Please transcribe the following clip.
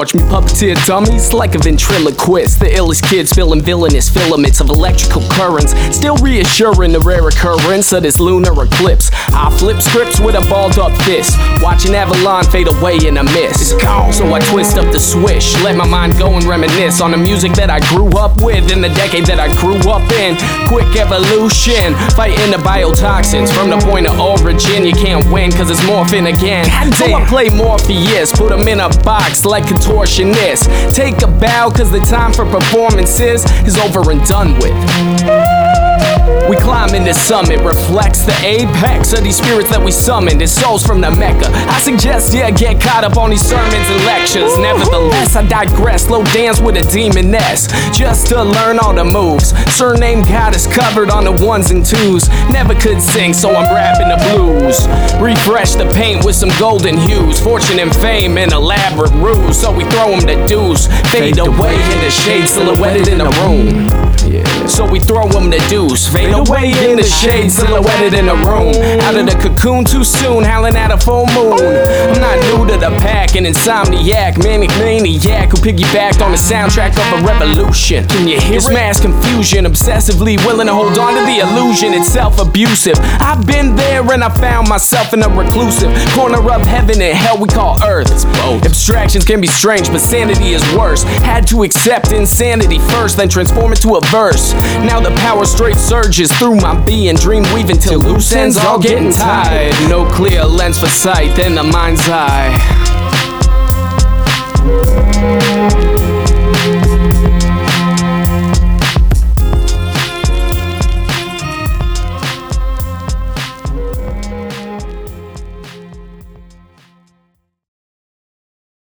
Watch me puppeteer dummies like a ventriloquist. The illest kids filling villainous filaments of electrical currents. Still reassuring the rare occurrence of this lunar eclipse. I flip scripts with a balled up fist. Watching Avalon fade away in a mist. It's gone, so I twist up the swish. Let my mind go and reminisce on the music that I grew up with in the decade that I grew up in. Quick evolution, fighting the biotoxins. From the point of origin, you can't win cause it's morphing again. So I play Morpheus, put him in a box like contortionist. Take a bow cause the time for performances is over and done with. We climbing the summit, reflects the apex of these spirits that we summoned. It's souls from the Mecca. I suggest yeah, get caught up on these sermons and lectures. Nevertheless, I digress, slow dance with a demoness, just to learn all the moves. Sir Name goddess covered on the ones and twos. Never could sing, so I'm rapping the blues. Refresh the paint with some golden hues. Fortune and fame and elaborate ruse, so we throw them the deuce. Fade away in the shade, silhouetted in the room. So we throw them the deuce. Fade away in the shade, silhouetted in the room. Out of the cocoon too soon, howling at a full moon. Not new to the pack, an insomniac, manic maniac who piggybacked on the soundtrack of a revolution. Can you hear it's mass confusion, obsessively willing to hold on to the illusion. It's self abusive. I've been there and I found myself in a reclusive corner of heaven and hell we call earth. It's both. Abstractions can be strange, but sanity is worse. Had to accept insanity first, then transform it to a verse. Now the power straight surges through my being, dream weaving till loose ends all getting tied. No clear lens for sight, then the mind's eye goodbye.